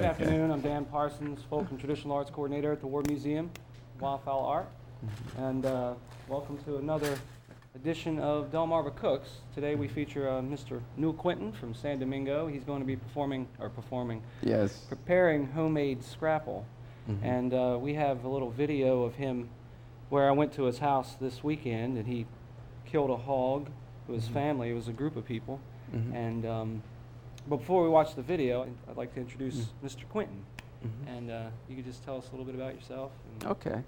Good afternoon. I'm Dan Parsons, Folk and Traditional Arts Coordinator at the Ward Museum, Wildfowl Art. And uh, welcome to another edition of Delmarva Cooks. Today we feature uh, Mr. Newell Quinton from San Domingo. He's going to be performing, or performing, Yes. preparing homemade scrapple. Mhm. And uh, we have a little video of him where I went to his house this weekend and he killed a hog with his Mhm. family. It was a group of people. Mhm. And um, but before we watch the video, I'd like to introduce Mm. Mr. Quinton. Mhm. And uh, you could just tell us a little bit about yourself. Okay.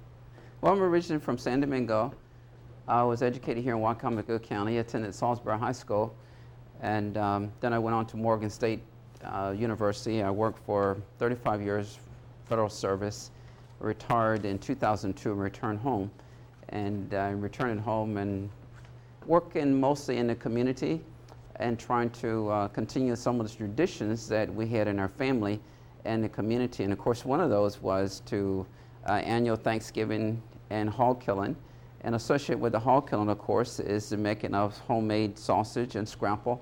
Well, I'm originally from San Domingo. I was educated here in Wicomico County, attended Salisbury High School, and um, then I went on to Morgan State uh, University. I worked for 35 years federal service, retired in 2002 and returned home. And I returned home and working mostly in the community and trying to uh, continue some of the traditions that we had in our family and the community. And of course, one of those was to uh, annual Thanksgiving and hog killing. And associated with the hog killing, of course, is the making of homemade sausage and scrapple.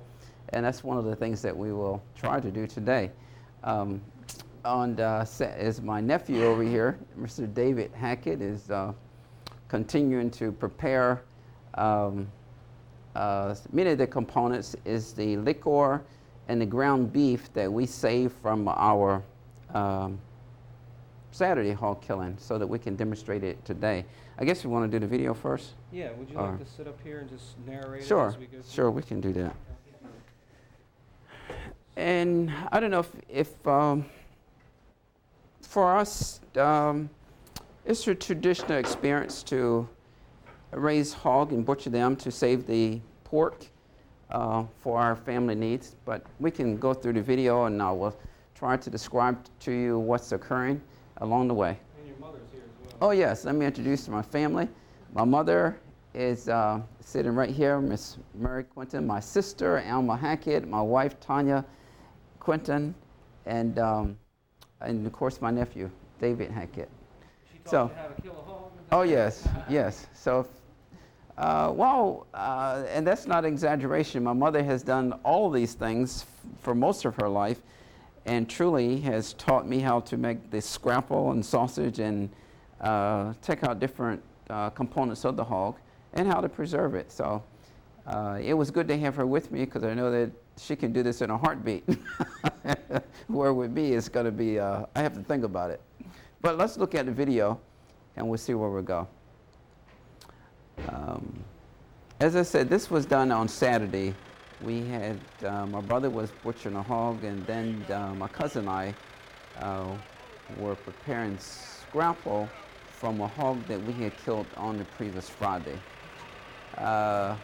And that's one of the things that we will try to do today. Um, on uh, is my nephew over here, Mr. David Hackett, is uh, continuing to prepare um, uh, many of the components is the liquor and the ground beef that we save from our um, Saturday hog killing so that we can demonstrate it today. I guess we want to do the video first? Yeah, would you Or- like to sit up here and just narrate Sure, as we go through? sure, we can do that. And I don't know if, if um, for us, um, it's a traditional experience to raise hog and butcher them to save the pork uh, for our family needs. But we can go through the video and I will try to describe to you what's occurring along the way. And your mother's here as well. Oh, yes. Let me introduce my family. My mother is uh, sitting right here, Miss Mary Quinton. My sister, Alma Hackett. My wife, Tanya Quinton. And, um, and of course, my nephew, David Hackett. She taught so- you how to kill a hog? Oh, yes, yes. So, uh, well, uh, and that's not exaggeration. My mother has done all these things for most of her life and truly has taught me how to make the scrapple and sausage and uh, take out different uh, components of the hog and how to preserve it. So, uh, it was good to have her with me because I know that she can do this in a heartbeat. Where with me, it's going to be, uh, I have to think about it. But let's look at the video and we'll see where we go. Um, as I said, this was done on Saturday. We had, uh, my brother was butchering a hog, and then uh, my cousin and I uh, were preparing scrapple from a hog that we had killed on the previous Friday. Uh,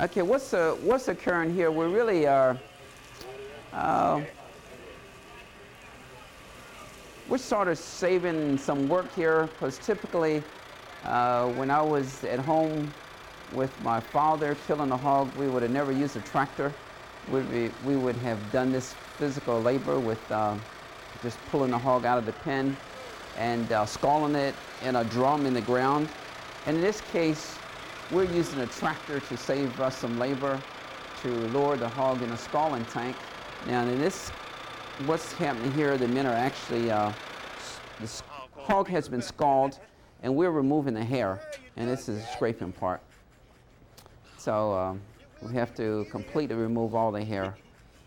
okay, what's, uh, what's occurring here? We really are. Uh, we're sort of saving some work here because typically uh, when I was at home with my father killing a hog, we would have never used a tractor. We'd be, we would have done this physical labor with uh, just pulling the hog out of the pen and uh, it in a drum in the ground. And in this case, we're using a tractor to save us some labor to lower the hog in a scalding tank. Now, in this what's happening here, the men are actually, uh, the hog has been scalded, and we're removing the hair, and this is the scraping part. So um, we have to completely remove all the hair.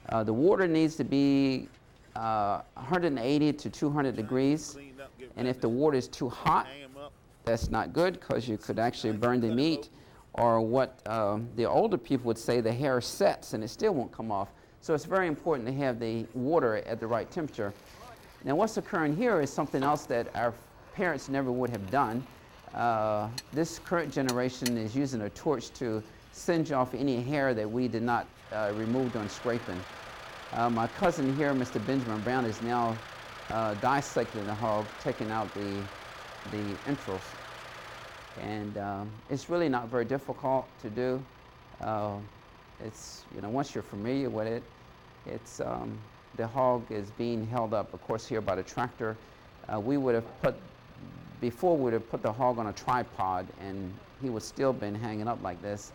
Uh, the water needs to be uh, 180 to 200 degrees, and if the water is too hot, that's not good because you could actually burn the meat, or what um, the older people would say, the hair sets and it still won't come off. So it's very important to have the water at the right temperature. Now, what's occurring here is something else that our parents never would have done. Uh, this current generation is using a torch to singe off any hair that we did not uh, remove during scraping. Uh, my cousin here, Mr. Benjamin Brown, is now uh, dissecting the hog, taking out the, the entrails. And um, it's really not very difficult to do. Uh, it's, you know, once you're familiar with it, it's, um, the hog is being held up, of course, here by the tractor. Uh, we would have put, before we would have put the hog on a tripod and he would still been hanging up like this.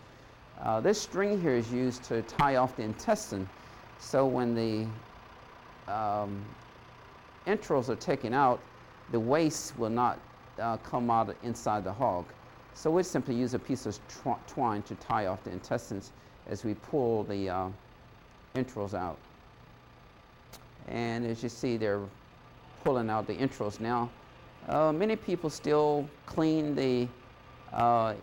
Uh, this string here is used to tie off the intestine. So when the um, entrails are taken out, the waste will not uh, come out inside the hog. So we simply use a piece of tw- twine to tie off the intestines as we pull the uh, entrails out. And as you see, they're pulling out the entrails now. Uh, many people still clean the, uh,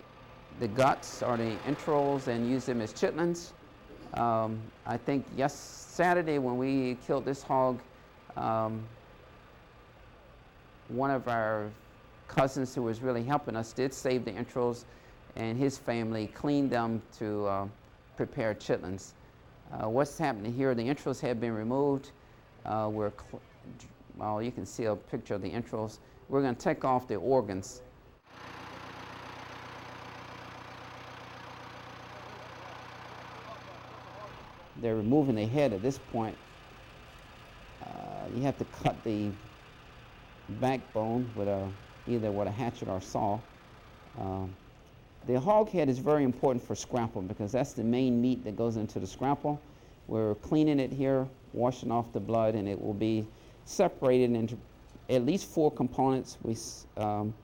the guts or the entrails and use them as chitlins. Um, I think yes, Saturday when we killed this hog, um, one of our cousins who was really helping us did save the entrails, and his family cleaned them to uh, prepare chitlins. Uh, what's happening here? The entrails have been removed. Uh, we're well, you can see a picture of the entrails. We're going to take off the organs. They're removing the head at this point. Uh, you have to cut the backbone with a either with a hatchet or saw. Um, the hog head is very important for scrapple because that's the main meat that goes into the scrapple. We're cleaning it here, washing off the blood, and it will be separated into at least four components. We um,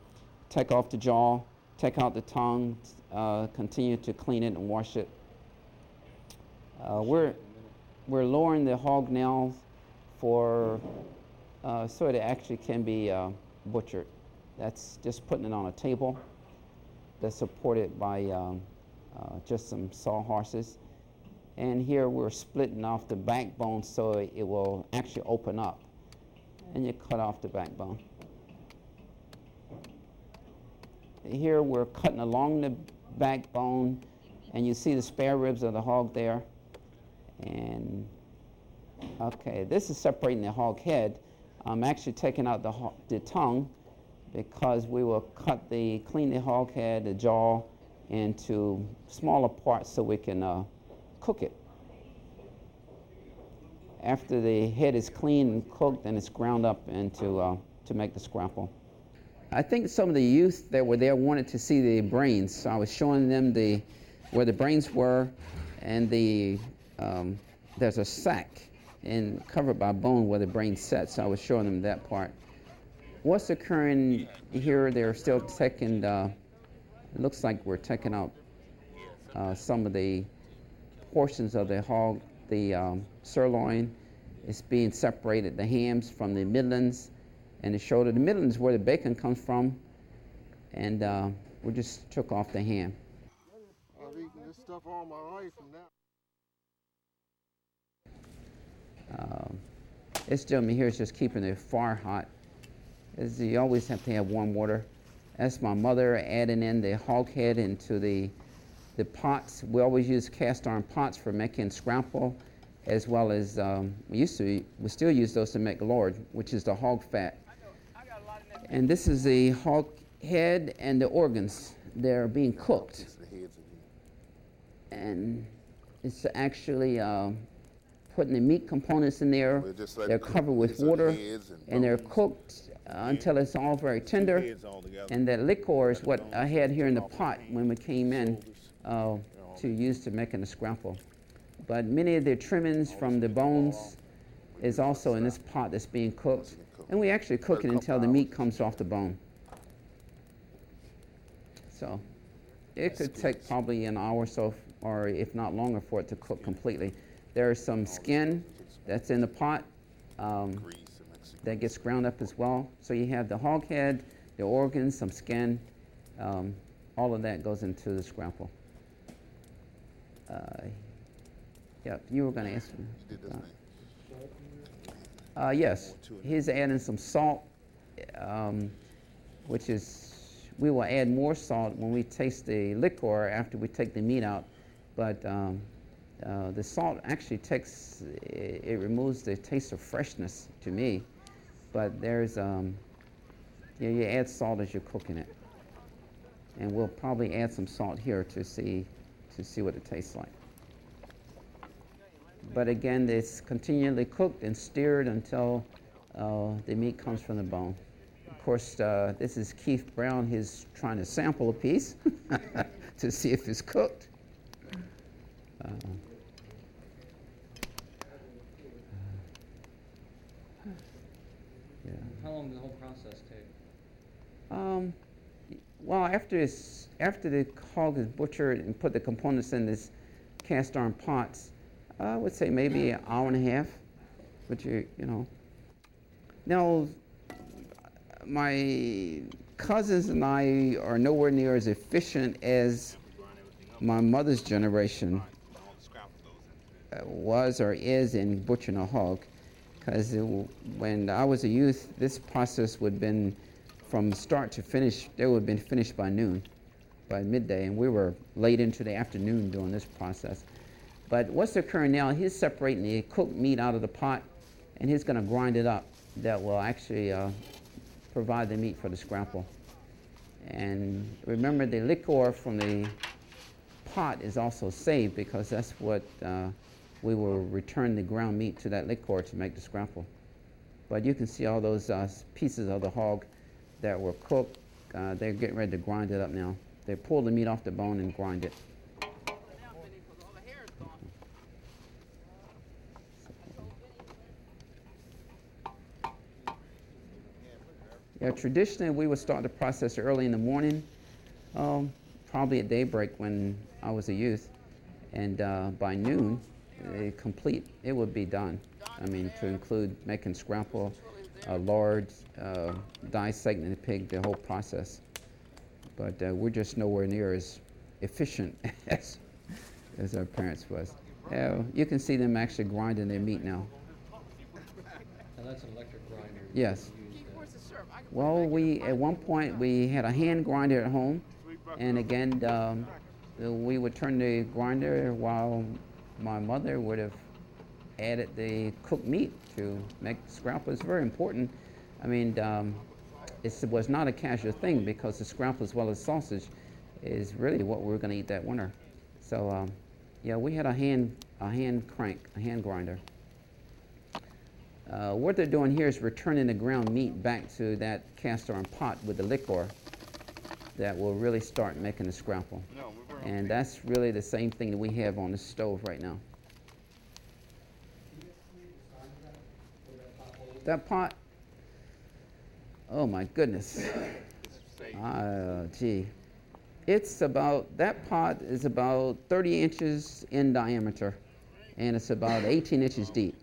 take off the jaw, take out the tongue, uh, continue to clean it and wash it. Uh, we're, we're lowering the hog nails for uh, so it actually can be uh, butchered. That's just putting it on a table that's supported by um, uh, just some sawhorses. And here we're splitting off the backbone so it will actually open up. And you cut off the backbone. Here we're cutting along the backbone, and you see the spare ribs of the hog there. And okay, this is separating the hog head. I'm actually taking out the, the tongue because we will cut the, clean the hog head, the jaw, into smaller parts so we can uh, cook it. After the head is cleaned and cooked, and it's ground up into, uh, to make the scrapple. I think some of the youth that were there wanted to see the brains, so I was showing them the, where the brains were, and the, um, there's a sack and covered by bone where the brain sets. So I was showing them that part. What's occurring here? They're still taking. Uh, it looks like we're taking out uh, some of the portions of the hog, the um, sirloin. is being separated, the hams from the midlands and the shoulder. The midlands is where the bacon comes from, and uh, we just took off the ham. I've eaten this stuff all my life, and now. Um, this gentleman here is just keeping the fire hot. As you always have to have warm water. That's my mother adding in the hog head into the, the pots. We always use cast iron pots for making scrapple, as well as um, we used to, we still use those to make lard, which is the hog fat. And this is the hog head and the organs. They're being cooked. And it's actually uh, putting the meat components in there. like they're the- covered with these are the water, and and they're cooked uh, until it's all very tender. Heads all together. And that liquor is what I had here in the pot when we came in uh, to use to making the scrapple. But many of the trimmings from the bones is also in this pot that's being cooked. And we actually cook it until the meat comes off the bone. So it could take probably an hour or so, or if not longer, for it to cook completely. There's some skin that's in the pot um, that gets ground up as well. So you have the hog head, the organs, some skin. Um, all of that goes into the scrapple. Uh, yeah, you were going to me. You did this thing. Uh, yes, he's adding some salt, um, which is, we will add more salt when we taste the liquor after we take the meat out. But um, uh, the salt actually takes, it, it removes the taste of freshness to me. But there's, um, yeah, you add salt as you're cooking it. And we'll probably add some salt here to see, to see what it tastes like. But again, it's continually cooked and stirred until uh, the meat comes from the bone. Of course, uh, this is Keith Brown. He's trying to sample a piece to see if it's cooked. Uh, How long did the whole process take? Um, well, after it's, after the hog is butchered and put the components in this cast iron pots, I would say maybe an hour and a half. But you, you know. Now, my cousins and I are nowhere near as efficient as my mother's generation was or is in butchering a hog. Because when I was a youth, this process would have been from start to finish, they would have been finished by noon, by midday, and we were late into the afternoon doing this process. But what's occurring now, he's separating the cooked meat out of the pot, and he's going to grind it up. That will actually uh, provide the meat for the scrapple. And remember, the liquor from the pot is also saved because that's what uh, we will return the ground meat to that liquor to make the scrapple. But you can see all those uh, pieces of the hog that were cooked. Uh, they're getting ready to grind it up now. They pull the meat off the bone and grind it. Yeah, traditionally we would start the process early in the morning, um, probably at daybreak when I was a youth, and uh, by noon, uh, complete, it would be done. I mean, to include making scrapple, a lard, uh, dissecting the pig, the whole process. But uh, we're just nowhere near as efficient as, as our parents was. Uh, you can see them actually grinding their meat now. Now that's an electric grinder. Yes. Well, we at one point we had a hand grinder at home, and again um, we would turn the grinder while my mother would have added the cooked meat to make scrapple. Very important. I mean, um, it was not a casual thing because the scrapple as well as sausage is really what we are going to eat that winter. So, um, yeah, we had a hand a hand crank, a hand grinder. Uh, what they're doing here is returning the ground meat back to that cast iron pot with the liquor that will really start making the scrapple. And that's really the same thing that we have on the stove right now. That pot, oh my goodness. Uh, gee. It's about, that pot is about 30 inches in diameter and it's about 18 inches deep.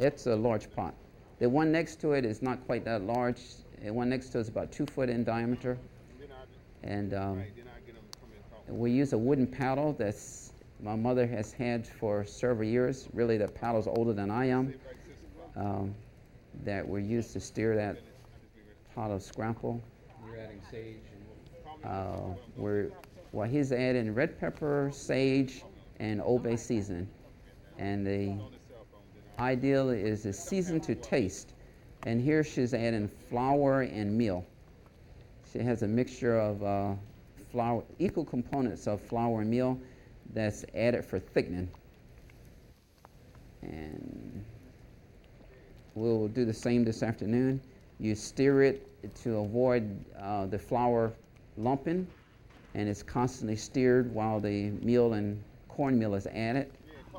It's a large pot. The one next to it is not quite that large. The one next to it is about two foot in diameter. And um, we use a wooden paddle that's my mother has had for several years. Really, the paddle's older than I am. Um, that we use to steer that pot of scrapple. You're adding sage and Uh, we're, well, he's adding red pepper, sage, and Old Bay seasoning. And the ideal is the season to taste. And here she's adding flour and meal. She has a mixture of uh, flour, equal components of flour and meal that's added for thickening. And we'll do the same this afternoon. You stir it to avoid uh, the flour lumping, and it's constantly stirred while the meal and cornmeal is added.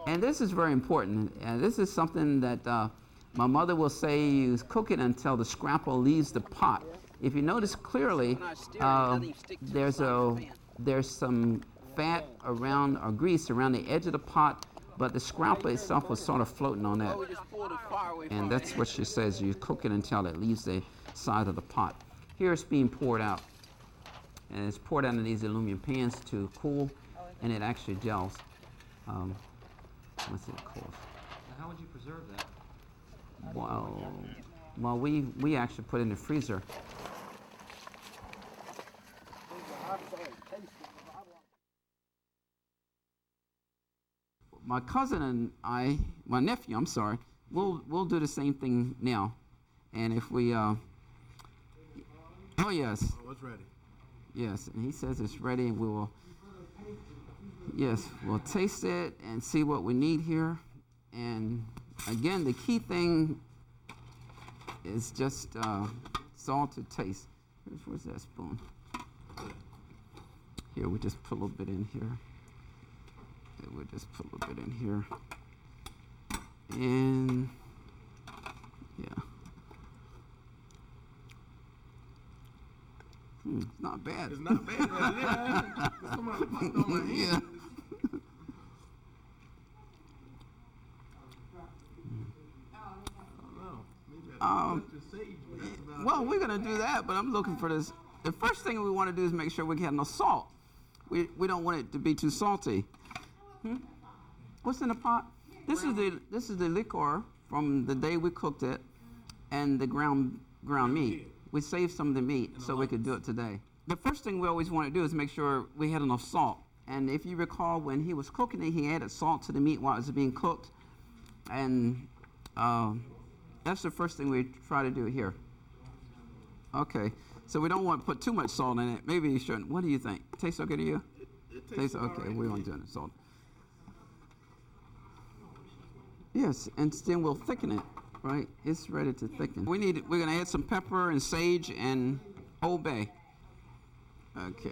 And this is very important. And this is something that uh, my mother will say you cook it until the scrapple leaves the pot. If you notice clearly, uh, there's a there's some fat around or grease around the edge of the pot, but the scrapple itself was sort of floating on that. And that's what she says. You cook it until it leaves the side of the pot. Here it's being poured out, and it's poured out in these aluminum pans to cool, and it actually gels. Um, once it cools. Now, how would you preserve that? Well, well, we we actually put it in the freezer. My cousin and I, my nephew, I'm sorry, we'll we'll do the same thing now, and if we, uh, oh yes, Oh, it's ready. yes, and he says it's ready, and we will. Yes, we'll taste it and see what we need here. And again, the key thing is just uh, salt to taste. Here's, where's that spoon? Here, we just put a little bit in here. We'll just put a little bit in here. And yeah. Hmm, it's not bad. It's not bad. yeah. Somebody popped on my yeah. hand. I don't know. Maybe I Um, touched the sage, but that's we're gonna do that, but I'm looking for this. The first thing we want to do is make sure we have no salt. We we don't want it to be too salty. Hmm? What's in the pot? This is the this is the liquor from the day we cooked it, and the ground ground meat. We saved some of the meat so we could do it today. The first thing we always want to do is make sure we had enough salt. And if you recall, when he was cooking it, he added salt to the meat while it was being cooked, and um, that's the first thing we try to do here. Okay, so we don't want to put too much salt in it. Maybe you shouldn't. What do you think? Tastes okay to you? it tastes Tastes okay. right. We won't do any salt. Yes, and then we'll thicken it. Right, it's ready to thicken. We need. We're gonna add some pepper and sage and Old Bay. Okay.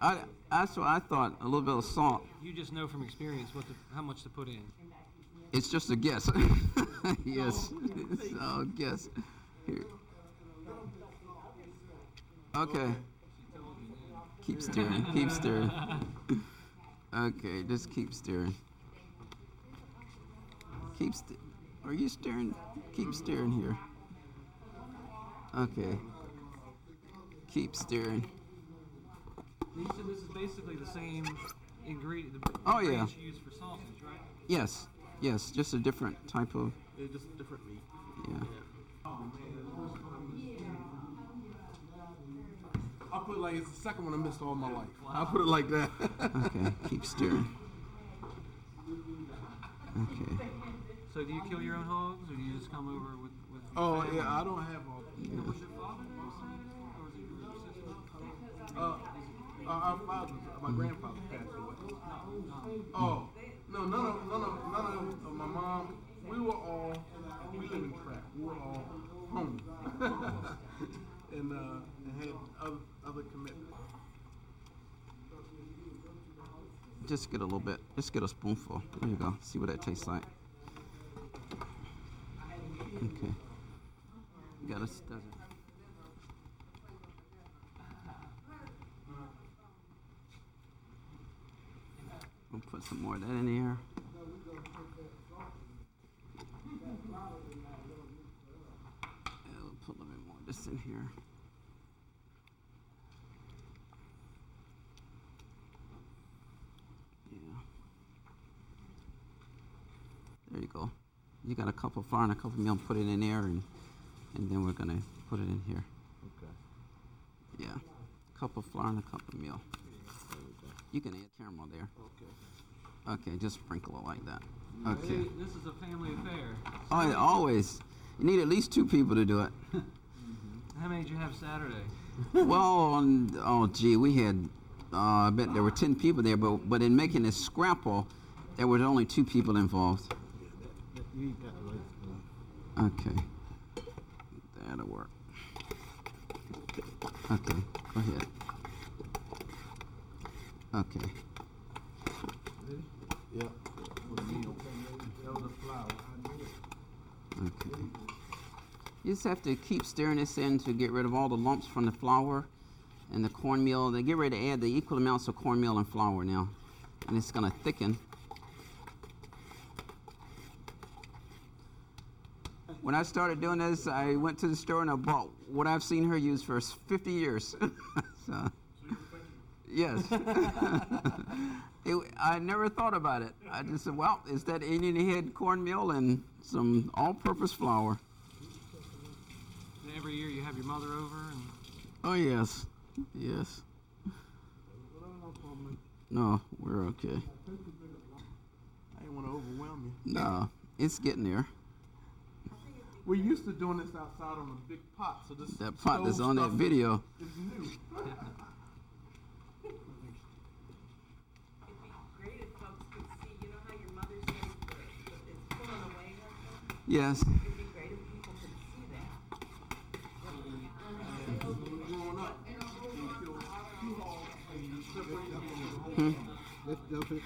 I, that's what I thought. A little bit of salt. You just know from experience what to, how much to put in. It's just a guess. yes. so guess. Here. Okay. Keep steering. Keep steering. okay, just keep steering. Keep st- Are you steering? Keep steering here. Okay. Keep steering. Said this is basically the same ingredient. The Oh, yeah. you use for sausage, right? Yes. Yes, just a different type of It's just different meat. yeah. I'll put it like it's the second one I missed all my life. I'll put it like that. Okay, keep stirring. Okay. So do you kill your own hogs, or do you just come over with? with oh family? yeah, I don't have all. Was your father also, or was it your sister? Uh, uh, our father, my grandfather passed away. Oh, no, none of, none of, none of, of my mom. We were all, we live in trap. We were all home, and uh, and had other, other commitments. Just get a little bit. Just get a spoonful. There you go. See what that tastes like. Okay. Gotta stir it. We'll put some more of that in here. Yeah, we'll put a little bit more of this in here. Yeah. There you go. You got a cup of flour and a cup of milk. Put it in there, and and then we're gonna put it in here. Okay. Yeah. Cup of flour and a cup of milk. You can add caramel there. Okay. Okay, just sprinkle it like that. Hey, Okay. this is a family affair. Oh, yeah, always. You need at least two people to do it. How many did you have Saturday? well, on, oh gee, we had. Uh, I bet there were ten people there, but but in making this scrapple, there were only two people involved. Okay. That'll work. Okay, go ahead. Okay. Okay. You just have to keep stirring this in to get rid of all the lumps from the flour and the cornmeal. They get ready to add the equal amounts of cornmeal and flour now. And it's gonna thicken. When I started doing this, I went to the store and I bought what I've seen her use for 50 years. so, yes. It- I never thought about it. I just said, well, it's that Indian head cornmeal and some all-purpose flour. And every year you have your mother over, and Oh yes, yes. No, we're okay. I didn't want to overwhelm you. No, it's getting there. We're used to doing this outside on a big pot, so this That pot that's on that video. is new. It'd be great if folks could see, you know how your mother says that it's pulling away like that? Yes. It'd be great if people could see that. Growing up, you killed two hogs and you separated them into whole Let's jump in.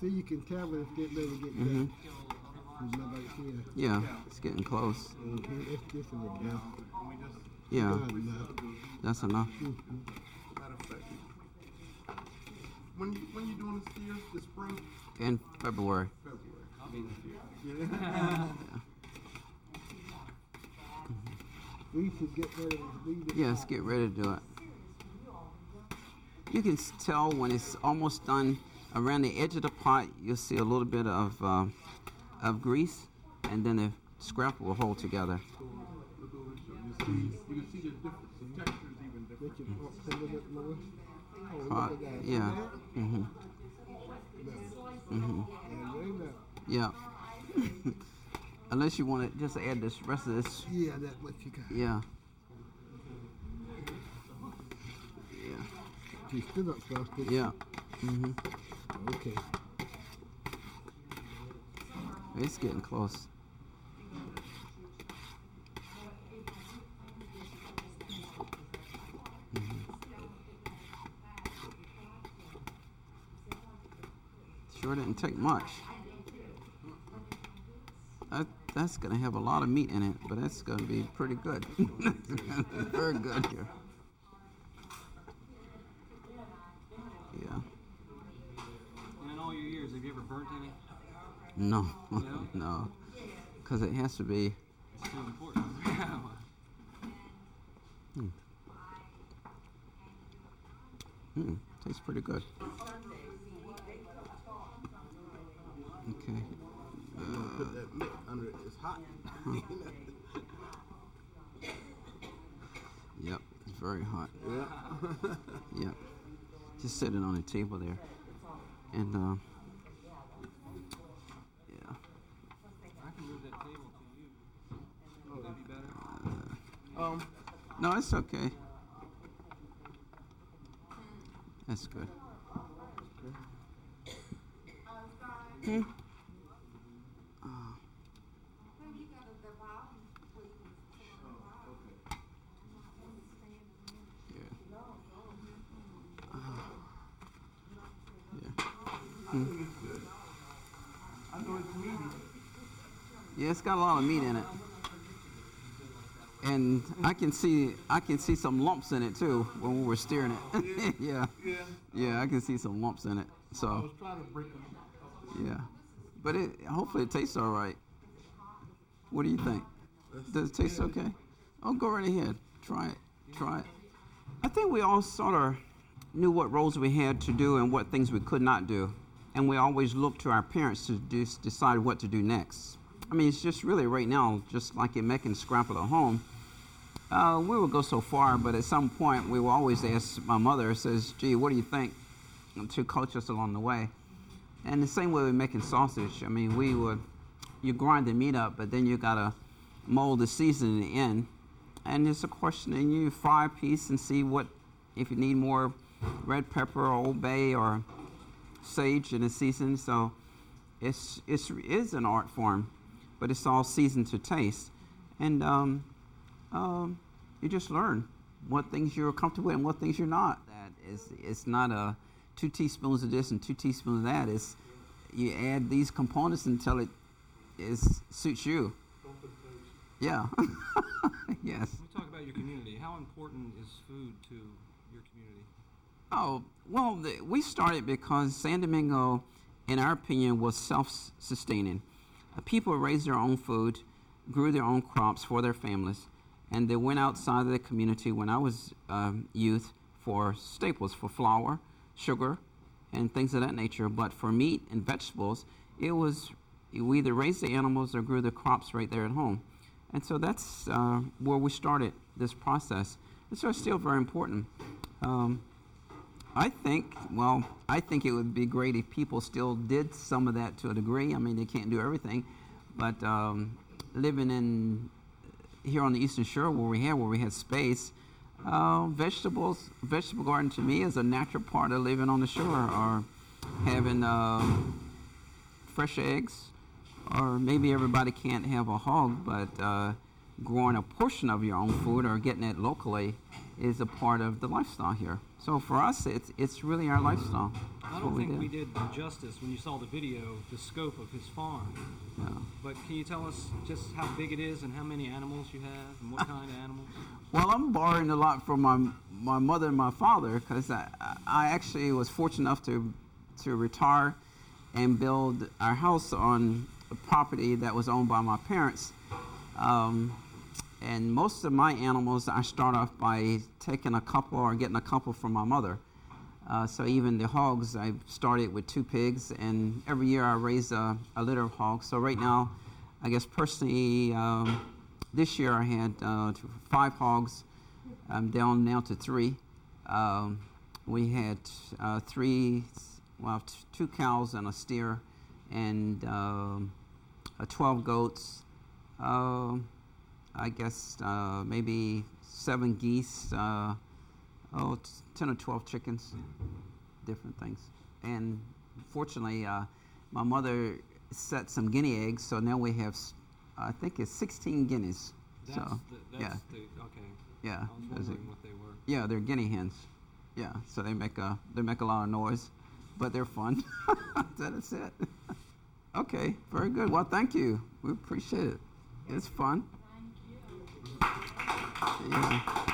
See, you can tell when it's getting ready to get Mhm. done. There's nobody here. Yeah, it's getting close. Mhm, It's just in the. Yeah, enough. that's enough. Matter of fact, when you when you doing this year, this spring, In February. February. I'll be We should get ready to leave it. Yes, get ready to do it. You can tell when it's almost done. Around the edge of the pot, you'll see a little bit of uh, of grease, and then the scrap will hold together. Look over the shoulder. You see, you can see the difference. The texture is even different. Get your pumps a little bit more. Pot, that. yeah. Mhm. that? Mhm. Right now. Yeah. Unless you want to just add this rest of this. Yeah, that's what you got. Yeah. Yeah. She stood up frosted. Yeah. Mhm. Okay. It's getting close. Mm-hmm. Sure didn't take much. That, that's gonna have a lot of meat in it, but that's gonna be pretty good. Very good here. Yeah. And in all your years, have you ever burnt any? No, No? no, because it has to be. It's still important. Hmm, tastes pretty good. Okay. I'm put that mitt under it. It's hot. Yep, it's very hot. yeah. Yep. Just set it on the table there. And, uh, yeah. I can move that table to you. Would that be better? Um. It's okay. That's good. Hmm. Ah. Yeah. Ah. Yeah. I know it's meaty. Yeah, it's got a lot of meat in it. And I can see I can see some lumps in it too when we were steering it. yeah. Yeah. Yeah, I can see some lumps in it. I So was trying to break them. yeah. But it hopefully it tastes all right. What do you think? Does it taste okay? Oh go right ahead. Try it. Try it. I think we all sort of knew what roles we had to do and what things we could not do. And we always looked to our parents to decide what to do next. I mean, it's just really right now, just like in making scrapple at home. Uh, we would go so far, but at some point we will always ask my mother, says, gee, what do you think? To coach us along the way. And the same way with making sausage. I mean, we would, you grind the meat up, but then you gotta mold the seasoning in. And it's a question, and you fry a piece and see what, if you need more red pepper or Old Bay or sage in the season. So it's, it's, it is an art form, but it's all seasoned to taste. And um, um, you just learn what things you're comfortable with and what things you're not. That is, it's not a two teaspoons of this and two teaspoons of that. It's you add these components until it is suits you. Yeah. yes. Let me talk about your community. How important is food to your community? Oh, well, the, we started because San Domingo, in our opinion, was self people raised their own food, grew their own crops for their families, and they went outside of the community when I was um, youth for staples, for flour, sugar, and things of that nature. But for meat and vegetables, it was we either raised the animals or grew the crops right there at home. And so that's uh, where we started this process. And so it's still very important. Um, I think, well, I think it would be great if people still did some of that to a degree. I mean, they can't do everything, but um, living in here on the Eastern Shore, where we had where we had space, uh, vegetables, vegetable garden to me is a natural part of living on the shore, or having um fresh eggs, or maybe everybody can't have a hog, but uh, growing a portion of your own food or getting it locally is a part of the lifestyle here. So for us, it's it's really our lifestyle. I don't what we think we did justice when you saw the video, the scope of his farm. Yeah. But can you tell us just how big it is and how many animals you have and what kind of animals? Well, I'm borrowing a lot from my my mother and my father because I, I actually was fortunate enough to to retire and build our house on a property that was owned by my parents. Um, and most of my animals, I start off by taking a couple or getting a couple from my mother. Uh, so even the hogs, I started with two pigs, and every year I raise a, a litter of hogs. So right now, I guess personally, um, this year I had uh, five hogs. I'm down now to three. Um, we had uh, three, well, t- two cows and a steer, and uh, 12 goats. Um I guess uh, maybe seven geese. Uh, oh, t- 10 or 12 chickens, different things. And fortunately, uh, my mother set some guinea eggs, so now we have, I think it's 16 guineas. That's so, the, yeah, the, okay. yeah. I was wondering what they were. yeah, they're guinea hens. Yeah, so they make a they make a lot of noise, but they're fun. that is it. okay, very good. Well, thank you. We appreciate it. It's fun. Yeah.